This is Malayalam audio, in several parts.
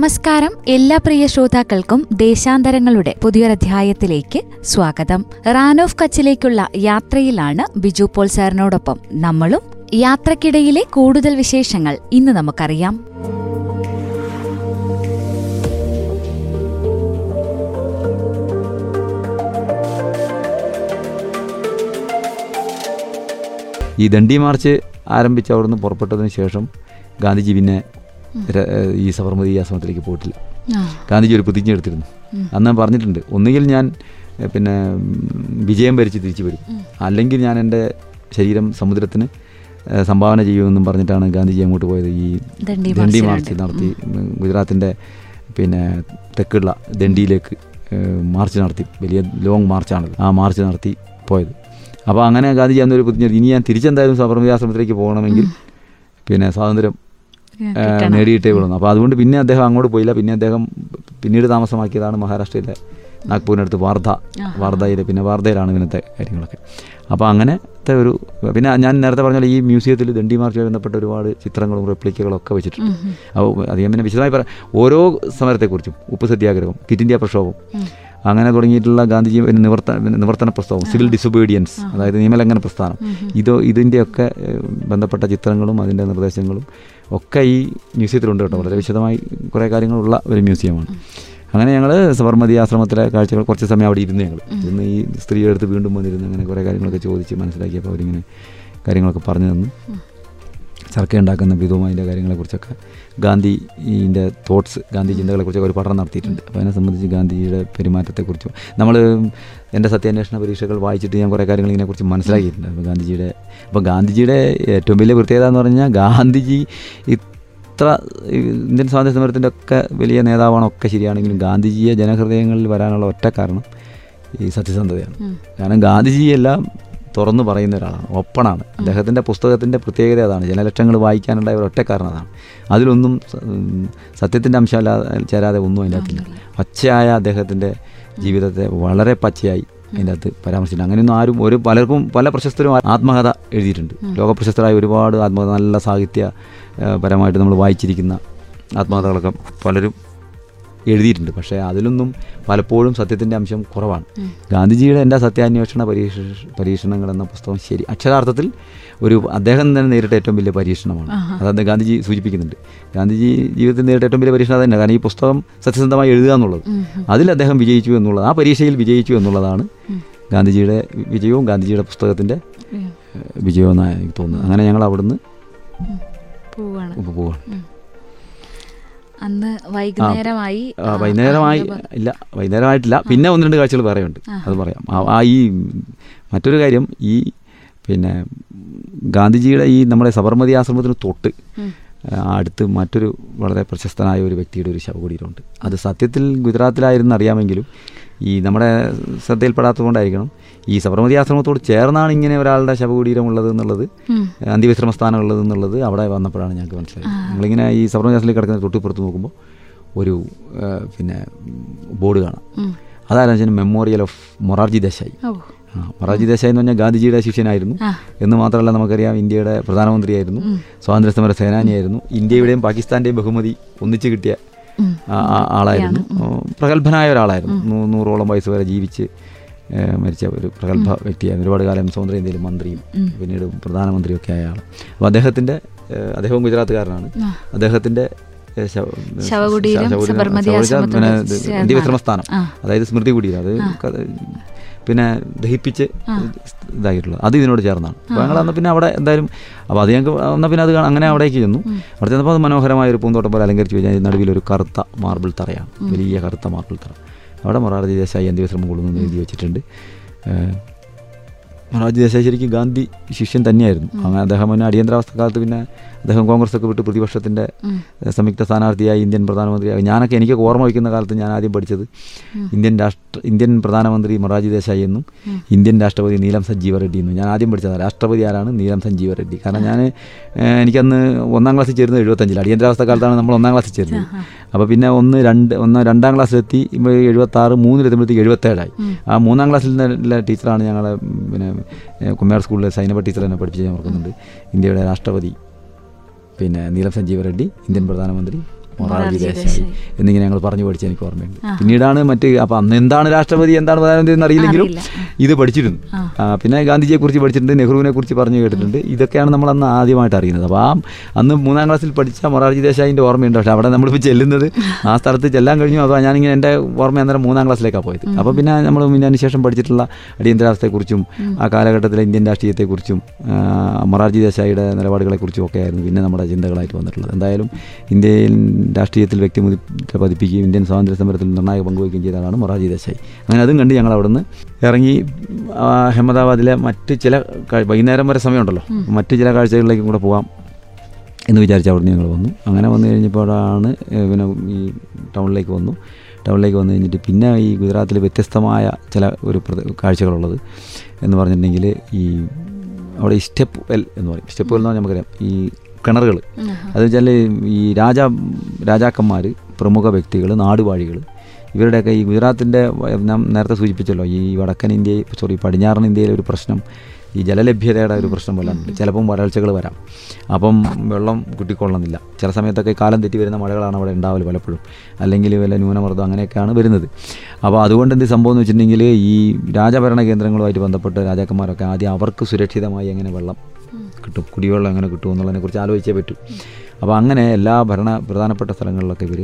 നമസ്കാരം. എല്ലാ പ്രിയ ശ്രോതാക്കൾക്കും ദേശാന്തരങ്ങളുടെ പുതിയൊരധ്യായത്തിലേക്ക് സ്വാഗതം. റാൻ ഓഫ് കച്ചിലേക്കുള്ള യാത്രയിലാണ് ബിജു പോൾ സാറിനോടൊപ്പം നമ്മളും. യാത്രക്കിടയിലെ കൂടുതൽ വിശേഷങ്ങൾ ഇന്ന് നമുക്കറിയാം. ഈ ദണ്ഡി മാർച്ച് ആരംഭിച്ച് അവിടുന്ന് പുറപ്പെട്ടതിന് ശേഷം ഗാന്ധിജി പിന്നെ ഈ സബർമതി ആശ്രമത്തിലേക്ക് പോയിട്ടില്ല. ഗാന്ധിജി ഒരു പ്രതിജ്ഞ എടുത്തിരുന്നു അന്ന് പറഞ്ഞിട്ടുണ്ട് ഒന്നുകിൽ ഞാൻ പിന്നെ വിജയം ഭരിച്ച് തിരിച്ചു വരും. അല്ലെങ്കിൽ ഞാൻ എന്റെ ശരീരം സമുദ്രത്തിന് സംഭാവന ചെയ്യുമെന്നും പറഞ്ഞിട്ടാണ് ഗാന്ധിജി അങ്ങോട്ട് പോയത്. ഈ ദണ്ഡി മാർച്ച് നടത്തി ഗുജറാത്തിന്റെ പിന്നെ തെക്കുള്ള ദണ്ഡിയിലേക്ക് മാർച്ച് നടത്തി. വലിയ ലോങ് മാർച്ചാണത് ആ മാർച്ച് നടത്തി പോയത്. അപ്പോൾ അങ്ങനെ ഗാന്ധിജി അന്നൊരു പ്രതിജ്ഞ. ഇനി ഞാൻ തിരിച്ചെന്തായാലും സബർമതി ആശ്രമത്തിലേക്ക് പോകണമെങ്കിൽ പിന്നെ സ്വാതന്ത്ര്യം നേടിയിട്ടേ ഉള്ളൂ. അപ്പോൾ അതുകൊണ്ട് പിന്നെ അദ്ദേഹം അങ്ങോട്ട് പോയില്ല. പിന്നെ അദ്ദേഹം പിന്നീട് താമസമാക്കിയതാണ് മഹാരാഷ്ട്രയിലെ നാഗ്പൂരിനടുത്ത് വാർധ. വാർധയിൽ പിന്നെ വാർധയിലാണ് ഇങ്ങനത്തെ കാര്യങ്ങളൊക്കെ. അപ്പോൾ അങ്ങനത്തെ ഒരു പിന്നെ ഞാൻ നേരത്തെ പറഞ്ഞ ഈ മ്യൂസിയത്തിൽ ദണ്ഡി മാർച്ചുമായി ബന്ധപ്പെട്ട ഒരുപാട് ചിത്രങ്ങളും റെപ്ലിക്കകളും ഒക്കെ വെച്ചിട്ടുണ്ട്. അപ്പോൾ അധികം പിന്നെ വിശദമായി പറയാം. ഓരോ സമരത്തെക്കുറിച്ചും ഉപ്പ് സത്യാഗ്രഹം കിറ്റ് ഇന്ത്യ പ്രക്ഷോഭം അങ്ങനെ തുടങ്ങിയിട്ടുള്ള ഗാന്ധിജി നിവർത്ത നിവർത്തന പ്രസ്താവം സിവിൽ ഡിസൊബീഡിയൻസ് അതായത് നിയമലംഘന പ്രസ്ഥാനം. ഇതോ ഇതിന്റെയൊക്കെ ബന്ധപ്പെട്ട ചിത്രങ്ങളും അതിന്റെ നിർദ്ദേശങ്ങളും ഒക്കെ ഈ മ്യൂസിയത്തിലുണ്ട് കേട്ടോ. വളരെ വിശദമായി കുറേ കാര്യങ്ങളുള്ള ഒരു മ്യൂസിയമാണ്. അങ്ങനെ ഞങ്ങൾ സബർമതി ആശ്രമത്തിലെ കാഴ്ചകൾ കുറച്ച് സമയം അവിടെ ഇരുന്ന് ഞങ്ങൾ ഇന്ന് ഈ സ്ത്രീയുടെ അടുത്ത് വീണ്ടും വന്നിരുന്ന് അങ്ങനെ കുറേ കാര്യങ്ങളൊക്കെ ചോദിച്ച് മനസ്സിലാക്കിയപ്പോൾ അവരിങ്ങനെ കാര്യങ്ങളൊക്കെ പറഞ്ഞു തന്നു. ചർക്ക ഉണ്ടാക്കുന്ന വിധവും അതിന്റെ കാര്യങ്ങളെക്കുറിച്ചൊക്കെ ഗാന്ധിന്റെ തോട്ട്സ് ഗാന്ധി ചിന്തകളെക്കുറിച്ചൊക്കെ ഒരു പഠനം നടത്തിയിട്ടുണ്ട്. അപ്പോൾ അതിനെ സംബന്ധിച്ച് ഗാന്ധിജിയുടെ പെരുമാറ്റത്തെക്കുറിച്ചും നമ്മൾ എന്റെ സത്യാന്വേഷണ പരീക്ഷകൾ വായിച്ചിട്ട് ഞാൻ കുറേ കാര്യങ്ങൾ ഇതിനെക്കുറിച്ച് മനസ്സിലാക്കിയിട്ടുണ്ട്. അപ്പോൾ ഗാന്ധിജിയുടെ അപ്പോൾ ഗാന്ധിജിയുടെ ഏറ്റവും വലിയ പ്രത്യേകത എന്ന് പറഞ്ഞാൽ ഗാന്ധിജി ഇത്ര ഇന്ത്യൻ സ്വാതന്ത്ര്യ സമരത്തിന്റെ ഒക്കെ വലിയ നേതാവാണ് ഒക്കെ ശരിയാണെങ്കിലും ഗാന്ധിജിയെ ജനഹൃദയങ്ങളിൽ വരാനുള്ള ഒറ്റ കാരണം ഈ സത്യസന്ധതയാണ്. കാരണം ഗാന്ധിജിയെല്ലാം തുറന്നു പറയുന്ന ഒരാളാണ്. ഒപ്പണാണ്. അദ്ദേഹത്തിന്റെ പുസ്തകത്തിന്റെ പ്രത്യേകത അതാണ്. ജനലക്ഷങ്ങൾ വായിക്കാനുണ്ടായ ഒരു ഒറ്റ കാരണം അതാണ് അതിലൊന്നും സത്യത്തിന്റെ അംശമല്ലാതെ ചേരാതെ ഒന്നും അതിന്റെ അകത്തില്ല. പച്ചയായ അദ്ദേഹത്തിന്റെ ജീവിതത്തെ വളരെ പച്ചയായി അതിന്റെ അകത്ത് പരാമർശിച്ചിട്ടുണ്ട്. അങ്ങനെയൊന്നും ആരും ഒരു പലർക്കും പല പ്രശസ്തരും ആത്മകഥ എഴുതിയിട്ടുണ്ട്. ലോക പ്രശസ്തരായ ഒരുപാട് ആത്മകഥ നല്ല സാഹിത്യ പരമായിട്ട് നമ്മൾ വായിച്ചിരിക്കുന്ന ആത്മകഥകളൊക്കെ പലരും എഴുതിയിട്ടുണ്ട്. പക്ഷേ അതിലൊന്നും പലപ്പോഴും സത്യത്തിന്റെ അംശം കുറവാണ്. ഗാന്ധിജിയുടെ എന്റെ സത്യാന്വേഷണ പരീക്ഷ പരീക്ഷണങ്ങൾ എന്ന പുസ്തകം ശരി അക്ഷരാർത്ഥത്തിൽ ഒരു അദ്ദേഹം തന്നെ നേരിട്ട ഏറ്റവും വലിയ പരീക്ഷണമാണ്. അതായത് ഗാന്ധിജി സൂചിപ്പിക്കുന്നുണ്ട്. ഗാന്ധിജി ജീവിതത്തിൽ നേരിട്ട ഏറ്റവും വലിയ പരീക്ഷണം തന്നെ കാരണം ഈ പുസ്തകം സത്യസന്ധമായി എഴുതുക എന്നുള്ളത്. അതിൽ അദ്ദേഹം വിജയിച്ചു എന്നുള്ളത് ആ പരീക്ഷയിൽ വിജയിച്ചു എന്നുള്ളതാണ് ഗാന്ധിജിയുടെ വിജയവും ഗാന്ധിജിയുടെ പുസ്തകത്തിന്റെ വിജയവും എന്നാണ് എനിക്ക് തോന്നുന്നത്. അങ്ങനെ ഞങ്ങൾ അവിടുന്ന് പോവാണ് പോവുകയാണ്. അന്ന് വൈകുന്നേരമായി വൈകുന്നേരമായി ഇല്ല വൈകുന്നേരമായിട്ടില്ല. പിന്നെ ഒന്ന് രണ്ട് കാഴ്ചകൾ വേറെയുണ്ട് അത് പറയാം. ആ- ഈ മറ്റൊരു കാര്യം ഈ പിന്നെ ഗാന്ധിജിയുടെ ഈ നമ്മുടെ സബർമതി ആശ്രമത്തിന് തൊട്ട് അടുത്ത് മറ്റൊരു വളരെ പ്രശസ്തനായ ഒരു വ്യക്തിയുടെ ഒരു ശവകുടീരമുണ്ട്. അത് സത്യത്തിൽ ഗുജറാത്തിലായിരുന്നു അറിയാമെങ്കിലും ഈ നമ്മുടെ ശ്രദ്ധയിൽപ്പെടാത്തതുകൊണ്ടായിരിക്കണം. ഈ സബർമതി ആശ്രമത്തോട് ചേർന്നാണ് ഇങ്ങനെ ഒരാളുടെ ശവകുടീരം ഉള്ളത് എന്നുള്ളത് അന്ത്യവിശ്രമ സ്ഥാനം ഉള്ളത് എന്നുള്ളത് അവിടെ വന്നപ്പോഴാണ് ഞങ്ങൾക്ക് മനസ്സിലായത്. നമ്മളിങ്ങനെ ഈ സബർമതി ആശ്രമത്തിൽ കിടക്കുന്ന തൊട്ടിപ്പുറത്ത് നോക്കുമ്പോൾ ഒരു പിന്നെ ബോർഡ് കാണാം. അതായത് മെമ്മോറിയൽ ഓഫ് മൊറാർജി ദേശായി മൊറാർജി ദേശായി എന്ന് പറഞ്ഞാൽ ഗാന്ധിജിയുടെ ശിഷ്യനായിരുന്നു. എന്ന് മാത്രമല്ല നമുക്കറിയാം ഇന്ത്യയുടെ പ്രധാനമന്ത്രിയായിരുന്നു. സ്വാതന്ത്ര്യ സമര സേനാനിയായിരുന്നു. ഇന്ത്യയുടെയും പാകിസ്ഥാന്റെയും ബഹുമതി ഒന്നിച്ചു കിട്ടിയ ആളായിരുന്നു. പ്രഗത്ഭനായ ഒരാളായിരുന്നു. നൂറോളം വയസ്സ് വരെ ജീവിച്ച് മരിച്ച ഒരു പ്രഗത്ഭ വ്യക്തിയായിരുന്നു. ഒരുപാട് കാലം സ്വതന്ത്ര ഇന്ത്യയിൽ മന്ത്രിയും പിന്നീട് പ്രധാനമന്ത്രിയും ഒക്കെ ആയ ആൾ അപ്പോൾ അദ്ദേഹത്തിന്റെ അദ്ദേഹവും ഗുജറാത്തുകാരനാണ്. അദ്ദേഹത്തിന്റെ ശവകുടീരം പിന്നെ ഇന്ത്യ വിശ്രമസ്ഥാനം അതായത് സ്മൃതി കുടീരം അത് പിന്നെ ദഹിപ്പിച്ച് ഇതായിട്ടുള്ളത്. അത് ഇതിനോട് ചേർന്നാണ്. അപ്പോൾ ഞങ്ങൾ അന്ന് പിന്നെ അവിടെ എന്തായാലും അപ്പോൾ അത് ഞങ്ങൾക്ക് എന്നാൽ പിന്നെ അത് അങ്ങനെ അവിടേക്ക് ചെന്നു. അവിടെ ചെന്നപ്പോൾ അത് മനോഹരമായ ഒരു പൂന്തോട്ടം പോലെ അലങ്കരിച്ച് കഴിഞ്ഞാൽ നടുവിലൊരു ഒരു കറുത്ത മാർബിൾ തറയാണ്. വലിയ കറുത്ത മാർബിൾ തറ. അവിടെ മൊറാർജി ദേശായി അന്ത്യവിശ്രമം കൊള്ളുന്നു എഴുതി വെച്ചിട്ടുണ്ട്. മൊറാർജി ദേശായി ശരിക്കും ഗാന്ധി ശിഷ്യൻ തന്നെയായിരുന്നു. അങ്ങനെ അദ്ദേഹം പിന്നെ അടിയന്തരാവസ്ഥ കാലത്ത് പിന്നെ അദ്ദേഹം കോൺഗ്രസ് ഒക്കെ വിട്ട് പ്രതിപക്ഷത്തിന്റെ സംയുക്ത സ്ഥാനാർത്ഥിയായി ഇന്ത്യൻ പ്രധാനമന്ത്രിയായി. ഞാനൊക്കെ എനിക്ക് ഓർമ്മ വയ്ക്കുന്ന കാലത്ത് ഞാൻ ആദ്യം പഠിച്ചത് ഇന്ത്യൻ രാഷ്ട്ര ഇന്ത്യൻ പ്രധാനമന്ത്രി മൊറാർജി ദേശായി എന്നും ഇന്ത്യൻ രാഷ്ട്രപതി നീലം സഞ്ജീവ റെഡ്ഡി എന്നും. ഞാൻ ആദ്യം പഠിച്ചത് രാഷ്ട്രപതി ആരാണ്? നീലം സഞ്ജീവ റെഡ്ഡി. കാരണം ഞാൻ എനിക്കന്ന് ഒന്നാം ക്ലാസ്സിൽ ചേരുന്നത് എഴുപത്തഞ്ചിൽ അടിയന്തരാവസ്ഥ കാലത്താണ് നമ്മൾ ഒന്നാം ക്ലാസ്സിൽ ചേരുന്നത് അപ്പോൾ പിന്നെ ഒന്ന് രണ്ട് ഒന്ന് രണ്ടാം ക്ലാസ്സിലെത്തി എഴുപത്താറ് മൂന്നിലെത്തുമ്പോഴത്തേക്ക് എഴുപത്തേഴായി. ആ മൂന്നാം ക്ലാസ്സിലെ ടീച്ചറാണ് ഞങ്ങളെ പിന്നെ ഏഹ്, കുമ്മയാർ സ്കൂളിലെ സൈനബ ടീച്ചർ എന്നെ പഠിപ്പിച്ച് ഞാൻ ഓർക്കുന്നുണ്ട്. ഇന്ത്യയുടെ രാഷ്ട്രപതി. പിന്നെ നീലം സഞ്ജീവ റെഡ്ഡി ഇന്ത്യൻ പ്രധാനമന്ത്രി മൊറാർജി ദേശായി എന്നിങ്ങനെ ഞങ്ങൾ പറഞ്ഞു പഠിച്ച. എനിക്ക് ഓർമ്മയുണ്ട്. പിന്നീടാണ് മറ്റ് അപ്പം അന്ന് എന്താണ് രാഷ്ട്രപതി എന്താണ് പ്രധാനമന്ത്രി എന്ന് അറിയില്ലെങ്കിലും ഇത് പഠിച്ചിരുന്നു. പിന്നെ ഗാന്ധിജിയെ കുറിച്ച് പഠിച്ചിട്ടുണ്ട് നെഹ്റുവിനെ കുറിച്ച് പറഞ്ഞു കേട്ടിട്ടുണ്ട്. ഇതൊക്കെയാണ് നമ്മൾ അന്ന് ആദ്യമായിട്ട് അറിയുന്നത്. അപ്പോൾ ആ അന്ന് മൂന്നാം ക്ലാസ്സിൽ പഠിച്ച മൊറാർജി ദേശായിന്റെ ഓർമ്മയുണ്ട്. പക്ഷേ അവിടെ നമ്മളിപ്പോൾ ചെല്ലുന്നത് ആ സ്ഥലത്ത് ചെല്ലാൻ കഴിഞ്ഞു. അപ്പോൾ ഞാനിങ്ങനെ എന്റെ ഓർമ്മ അന്നേരം മൂന്നാം ക്ലാസ്സിലേക്കാണ് പോയത്. അപ്പോൾ പിന്നെ നമ്മൾ പിന്നെ അതിനുശേഷം പഠിച്ചിട്ടുള്ള അടിയന്തരാവസ്ഥയെക്കുറിച്ചും ആ കാലഘട്ടത്തിലെ ഇന്ത്യൻ രാഷ്ട്രീയത്തെക്കുറിച്ചും മൊറാർജി ദേശായിയുടെ നിലപാടുകളെക്കുറിച്ചും ഒക്കെ ആയിരുന്നു പിന്നെ നമ്മുടെ ചിന്തകളായിട്ട് വന്നിട്ടുള്ളത്. എന്തായാലും ഇന്ത്യൻ രാഷ്ട്രീയത്തിൽ വ്യക്തിമുദ്ര പതിപ്പിക്കുകയും ഇന്ത്യൻ സ്വാതന്ത്ര്യ സമരത്തിൽ നിർണായക പങ്കുവയ്ക്കുകയും ചെയ്ത ആളാണ് മൊറാജി ദേശായി. അങ്ങനെ അതും കണ്ട് ഞങ്ങൾ അവിടുന്ന് ഇറങ്ങി അഹമ്മദാബാദിലെ മറ്റ് ചില വൈകുന്നേരം വരെ സമയമുണ്ടല്ലോ. മറ്റ് ചില കാഴ്ചകളിലേക്കും കൂടെ പോകാം എന്ന് വിചാരിച്ച് അവിടുന്ന് ഞങ്ങൾ വന്നു. അങ്ങനെ വന്നു കഴിഞ്ഞപ്പോഴാണ് പിന്നെ ഈ ടൗണിലേക്ക് വന്നു. ടൗണിലേക്ക് വന്നു കഴിഞ്ഞിട്ട് പിന്നെ ഈ ഗുജറാത്തിൽ വ്യത്യസ്തമായ ചില ഒരു കാഴ്ചകളുള്ളത് എന്ന് പറഞ്ഞിട്ടുണ്ടെങ്കിൽ ഈ അവിടെ ഈ സ്റ്റെപ്പ് വെൽ എന്ന് പറയും. സ്റ്റെപ്പ് വെൽ എന്ന് പറഞ്ഞാൽ നമുക്കറിയാം. ഈ കിണറുകൾ. അത് വെച്ചാൽ ഈ രാജാ രാജാക്കന്മാർ പ്രമുഖ വ്യക്തികൾ നാടുവാഴികൾ ഇവരുടെയൊക്കെ ഈ ഗുജറാത്തിന്റെ ഞാൻ നേരത്തെ സൂചിപ്പിച്ചല്ലോ ഈ വടക്കൻ ഇന്ത്യ സോറി പടിഞ്ഞാറൻ ഇന്ത്യയിലെ ഒരു പ്രശ്നം ഈ ജലലഭ്യതയുടെ ഒരു പ്രശ്നം പോലെ ചിലപ്പം വരൾച്ചകൾ വരാം. അപ്പം വെള്ളം കിട്ടിക്കൊള്ളണമെന്നില്ല. ചില സമയത്തൊക്കെ കാലം തെറ്റി വരുന്ന മഴകളാണ് അവിടെ ഉണ്ടാവൽ പലപ്പോഴും. അല്ലെങ്കിൽ വല്ല ന്യൂനമർദ്ദം അങ്ങനെയൊക്കെയാണ് വരുന്നത്. അപ്പോൾ അതുകൊണ്ട് എന്ത് സംഭവം എന്ന് വെച്ചിട്ടുണ്ടെങ്കിൽ ഈ രാജഭരണ കേന്ദ്രങ്ങളുമായിട്ട് ബന്ധപ്പെട്ട് രാജാക്കന്മാരൊക്കെ ആദ്യം അവർക്ക് സുരക്ഷിതമായി എങ്ങനെ വെള്ളം കിട്ടും. കുടിവെള്ളം എങ്ങനെ കിട്ടും എന്നുള്ളതിനെക്കുറിച്ച് ആലോചിച്ചേ പറ്റൂ. അപ്പോൾ അങ്ങനെ എല്ലാ ഭരണ പ്രധാനപ്പെട്ട സ്ഥലങ്ങളിലൊക്കെ ഇവർ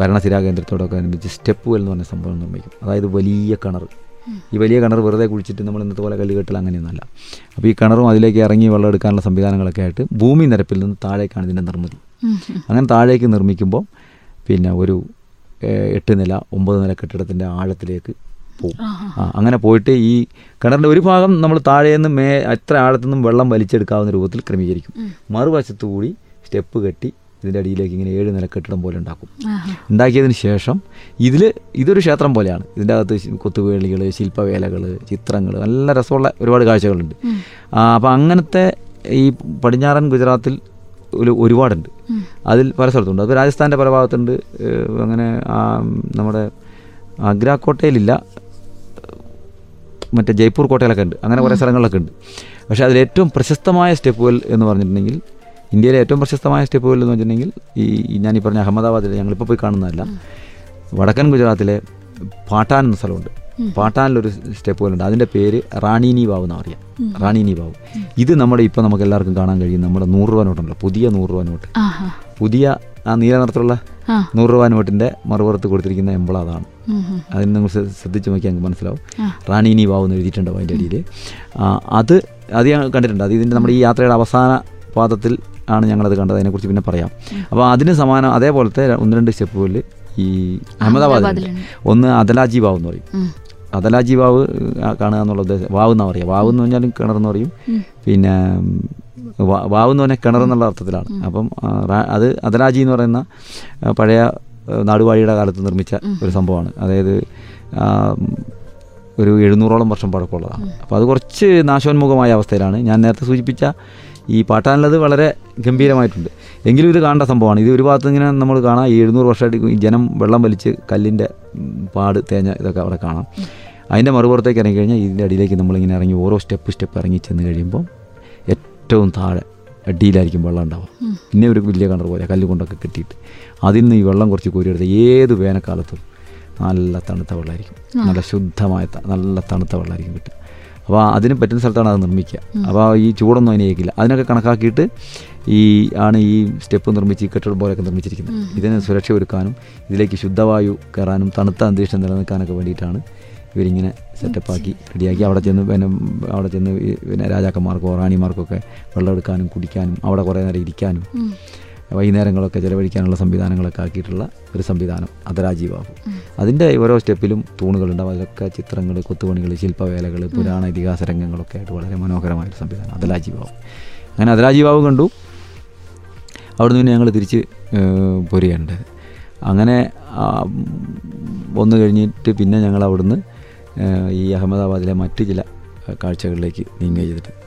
ഭരണസിരാ കേന്ദ്രത്തോടൊക്കെ അനുബന്ധിച്ച് സ്റ്റെപ്പ് വെൽ എന്ന് പറഞ്ഞ സംഭവം നിർമ്മിക്കും. അതായത് വലിയ കിണർ ഈ വലിയ കിണർ വെറുതെ കുഴിച്ചിട്ട് നമ്മൾ ഇന്നത്തെ പോലെ കല്ലുകെട്ടൽ അങ്ങനെയൊന്നുമല്ല. അപ്പോൾ ഈ കിണറും അതിലേക്ക് ഇറങ്ങി വെള്ളം എടുക്കാനുള്ള സംവിധാനങ്ങളൊക്കെ ആയിട്ട് ഭൂമി നിരപ്പിൽ നിന്ന് താഴേക്കാണ് ഇതിന്റെ നിർമ്മിതി. അങ്ങനെ താഴേക്ക് നിർമ്മിക്കുമ്പോൾ പിന്നെ ഒരു എട്ട് നില ഒമ്പത് നില കെട്ടിടത്തിന്റെ ആഴത്തിലേക്ക് പോകും ആ അങ്ങനെ പോയിട്ട് ഈ കിണറിന്റെ ഒരു ഭാഗം നമ്മൾ താഴേന്ന് മേ എത്ര ആഴത്തുനിന്നും വെള്ളം വലിച്ചെടുക്കാവുന്ന രൂപത്തിൽ ക്രമീകരിക്കും. മറുവശത്തു കൂടി സ്റ്റെപ്പ് കെട്ടി ഇതിന്റെ അടിയിലേക്ക് ഇങ്ങനെ ഏഴ് നില കെട്ടിടം പോലെ ഉണ്ടാക്കും. ഉണ്ടാക്കിയതിന് ശേഷം ഇതിൽ ഇതൊരു ക്ഷേത്രം പോലെയാണ്. ഇതിന്റെ അകത്ത് കൊത്തുവേളികൾ ശില്പവേലകൾ ചിത്രങ്ങൾ നല്ല രസമുള്ള ഒരുപാട് കാഴ്ചകളുണ്ട്. അപ്പോൾ അങ്ങനത്തെ ഈ പടിഞ്ഞാറൻ ഗുജറാത്തിൽ ഒരു ഒരുപാടുണ്ട്. അതിൽ പല സ്ഥലത്തുണ്ട്. അത് രാജസ്ഥാന്റെ പല ഭാഗത്തുണ്ട്. അങ്ങനെ നമ്മുടെ നമ്മുടെ ആഗ്രാക്കോട്ടയിലില്ല മറ്റേ ജയ്പൂർ കോട്ടയിലൊക്കെ ഉണ്ട്. അങ്ങനെ കുറേ സ്ഥലങ്ങളിലൊക്കെ ഉണ്ട്. പക്ഷേ അതിൽ ഏറ്റവും പ്രശസ്തമായ സ്റ്റെപ്പുകൾ എന്ന് പറഞ്ഞിട്ടുണ്ടെങ്കിൽ ഇന്ത്യയിലെ ഏറ്റവും പ്രശസ്തമായ സ്റ്റെപ്പുകൾ എന്ന് വെച്ചിട്ടുണ്ടെങ്കിൽ ഈ ഞാൻ ഈ പറഞ്ഞ അഹമ്മദാബാദിലെ ഞങ്ങളിപ്പോൾ പോയി കാണുന്നതല്ല. വടക്കൻ ഗുജറാത്തിലെ പാട്ടാൻ എന്ന സ്ഥലമുണ്ട്. പാട്ടാനിലൊരു സ്റ്റെപ്പുകളുണ്ട്. അതിന്റെ പേര് റാണീനി ബാവ് എന്നാണ് അറിയാം റാണീനി ബാവ് ഇത് നമ്മുടെ ഇപ്പോൾ നമുക്ക് എല്ലാവർക്കും കാണാൻ കഴിയും നമ്മുടെ നൂറ് രൂപ നോട്ടുണ്ടല്ലോ. പുതിയ നൂറ് രൂപ നോട്ട്. പുതിയ ആ നീല നിറത്തിലുള്ള. നൂറ് രൂപ നോട്ടിന്റെ മറുപുറത്ത് കൊടുത്തിരിക്കുന്ന എംബിൾ അതാണ്. അതിന് നിങ്ങൾ ശ്രദ്ധിച്ചു നോക്കിയാൽ നിങ്ങൾക്ക് മനസ്സിലാവും. റാണി റാണീനി വാവ് എന്ന് എഴുതിയിട്ടുണ്ടാവും അതിന്റെ അടിയിൽ അത് അത് ഞാൻ കണ്ടിട്ടുണ്ട്. അത് ഇതിന്റെ നമ്മുടെ ഈ യാത്രയുടെ അവസാന പാദത്തിൽ ആണ് ഞങ്ങളത് കണ്ടത്. അതിനെക്കുറിച്ച് പിന്നെ പറയാം. അപ്പോൾ അതിന് സമാനം അതേപോലത്തെ ഒന്ന് രണ്ട് സ്റ്റെപ്പുകളിൽ ഈ അഹമ്മദാബാദിൽ അഹമ്മദാബാദിലുണ്ട്. ഒന്ന് അദലാജി വാവ് എന്ന് പറയും. ഉം. അദലാജി വാവ് കാണുക എന്നുള്ള ഉദ്ദേശം. വാവ് എന്നാ പറയുക. വാവ് എന്ന് പറഞ്ഞാലും കിണറെന്ന് പറയും. പിന്നെ വാവ് എന്ന് പറഞ്ഞാൽ കിണർ എന്നുള്ള അർത്ഥത്തിലാണ്. അപ്പം അത് അതലാജി എന്ന് പറയുന്ന പഴയ നാടുവാഴിയുടെ കാലത്ത് നിർമ്മിച്ച ഒരു സംഭവമാണ്. അതായത് ഒരു എഴുന്നൂറോളം വർഷം പഴക്കമുള്ളതാണ്. അപ്പോൾ അത് കുറച്ച് നാശോന്മുഖമായ അവസ്ഥയിലാണ്. ഞാൻ നേരത്തെ സൂചിപ്പിച്ച ഈ പാട്ടാനുള്ളത് വളരെ ഗംഭീരമായിട്ടുണ്ട്. എങ്കിലും ഇത് കാണേണ്ട സംഭവമാണ്. ഇത് ഒരു ഭാഗത്ത് ഇങ്ങനെ നമ്മൾ കാണാം. ഈ എഴുന്നൂറ് വർഷമായിട്ട് ഈ ജനം വെള്ളം വലിച്ച് കല്ലിന്റെ പാട് തേഞ്ഞ ഇതൊക്കെ അവിടെ കാണാം. അതിന്റെ മറുപുറത്തേക്ക് ഇറങ്ങി കഴിഞ്ഞാൽ ഇതിന്റെ അടിയിലേക്ക് നമ്മളിങ്ങനെ ഇറങ്ങി ഓരോ സ്റ്റെപ്പ് സ്റ്റെപ്പ് ഇറങ്ങി ചെന്ന് കഴിയുമ്പോൾ ഏറ്റവും താഴെ അടിയിലായിരിക്കും വെള്ളം ഉണ്ടാവുക. പിന്നെ ഒരു വലിയ കിണർ പോലെ കല്ല് കൊണ്ടൊക്കെ കെട്ടിയിട്ട്. അതിൽ നിന്ന് ഈ വെള്ളം കുറച്ച് കോരിയെടുത്ത് ഏത് വേനൽക്കാലത്തും നല്ല തണുത്ത വെള്ളമായിരിക്കും. നല്ല ശുദ്ധമായ നല്ല തണുത്ത വെള്ളമായിരിക്കും കിട്ടുക. അപ്പോൾ അതിന് പറ്റുന്ന സ്ഥലത്താണ് അത് നിർമ്മിക്കുക. അപ്പോൾ ഈ ചൂടൊന്നും അതിനെ ഏക്കില്ല അതിനൊക്കെ കണക്കാക്കിയിട്ട് ഈ ആണ് ഈ സ്റ്റെപ്പ് നിർമ്മിച്ച് ഈ കെട്ടിടം പോലെയൊക്കെ നിർമ്മിച്ചിരിക്കുന്നത്. ഇതിന് സുരക്ഷ ഒരുക്കാനും ഇതിലേക്ക് ശുദ്ധവായു കയറാനും തണുത്ത അന്തരീക്ഷം നിലനിൽക്കാനൊക്കെ വേണ്ടിയിട്ടാണ് ഇവരിങ്ങനെ സെറ്റപ്പാക്കി റെഡിയാക്കി. അവിടെ ചെന്ന് പിന്നെ അവിടെ ചെന്ന് പിന്നെ രാജാക്കന്മാർക്കോ റാണിമാർക്കൊക്കെ വെള്ളം എടുക്കാനും കുടിക്കാനും അവിടെ കുറേ നേരം ഇരിക്കാനും വൈകുന്നേരങ്ങളൊക്കെ ചിലവഴിക്കാനുള്ള സംവിധാനങ്ങളൊക്കെ ആക്കിയിട്ടുള്ള ഒരു സംവിധാനം അതരാജീവ് ബാബു അതിന്റെ ഓരോ സ്റ്റെപ്പിലും തൂണുകളുണ്ടാവും. അതിലൊക്കെ ചിത്രങ്ങൾ കൊത്തുപണികൾ ശില്പവേലകൾ പുരാണ ഇതിഹാസ രംഗങ്ങളൊക്കെ ആയിട്ട് വളരെ മനോഹരമായൊരു സംവിധാനം അതലാജീവ് ബാബു അങ്ങനെ അതലാജീവ് ബാബു കണ്ടു. അവിടുന്ന് പിന്നെ ഞങ്ങൾ തിരിച്ച് ഏഹ്, പോരുകയുണ്ട്. അങ്ങനെ ഒന്ന് വന്നു കഴിഞ്ഞിട്ട് പിന്നെ ഞങ്ങൾ അവിടുന്ന് ഈ അഹമ്മദാബാദിലെ മറ്റ് ചില കാഴ്ചകളിലേക്ക് നീങ്ങുക ചെയ്തിട്ട്.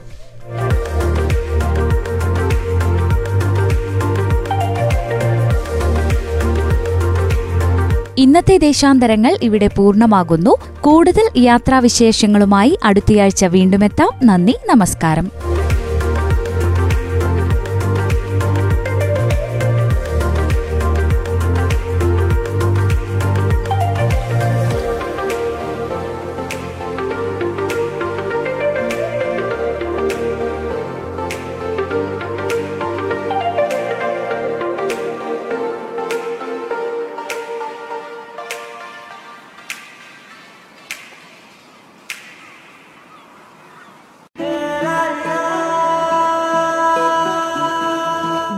ഇന്നത്തെ ദേശാന്തരങ്ങൾ ഇവിടെ പൂർണമാകുന്നു. കൂടുതൽ യാത്രാവിശേഷങ്ങളുമായി അടുത്തയാഴ്ച വീണ്ടുമെത്താം. നന്ദി നമസ്കാരം.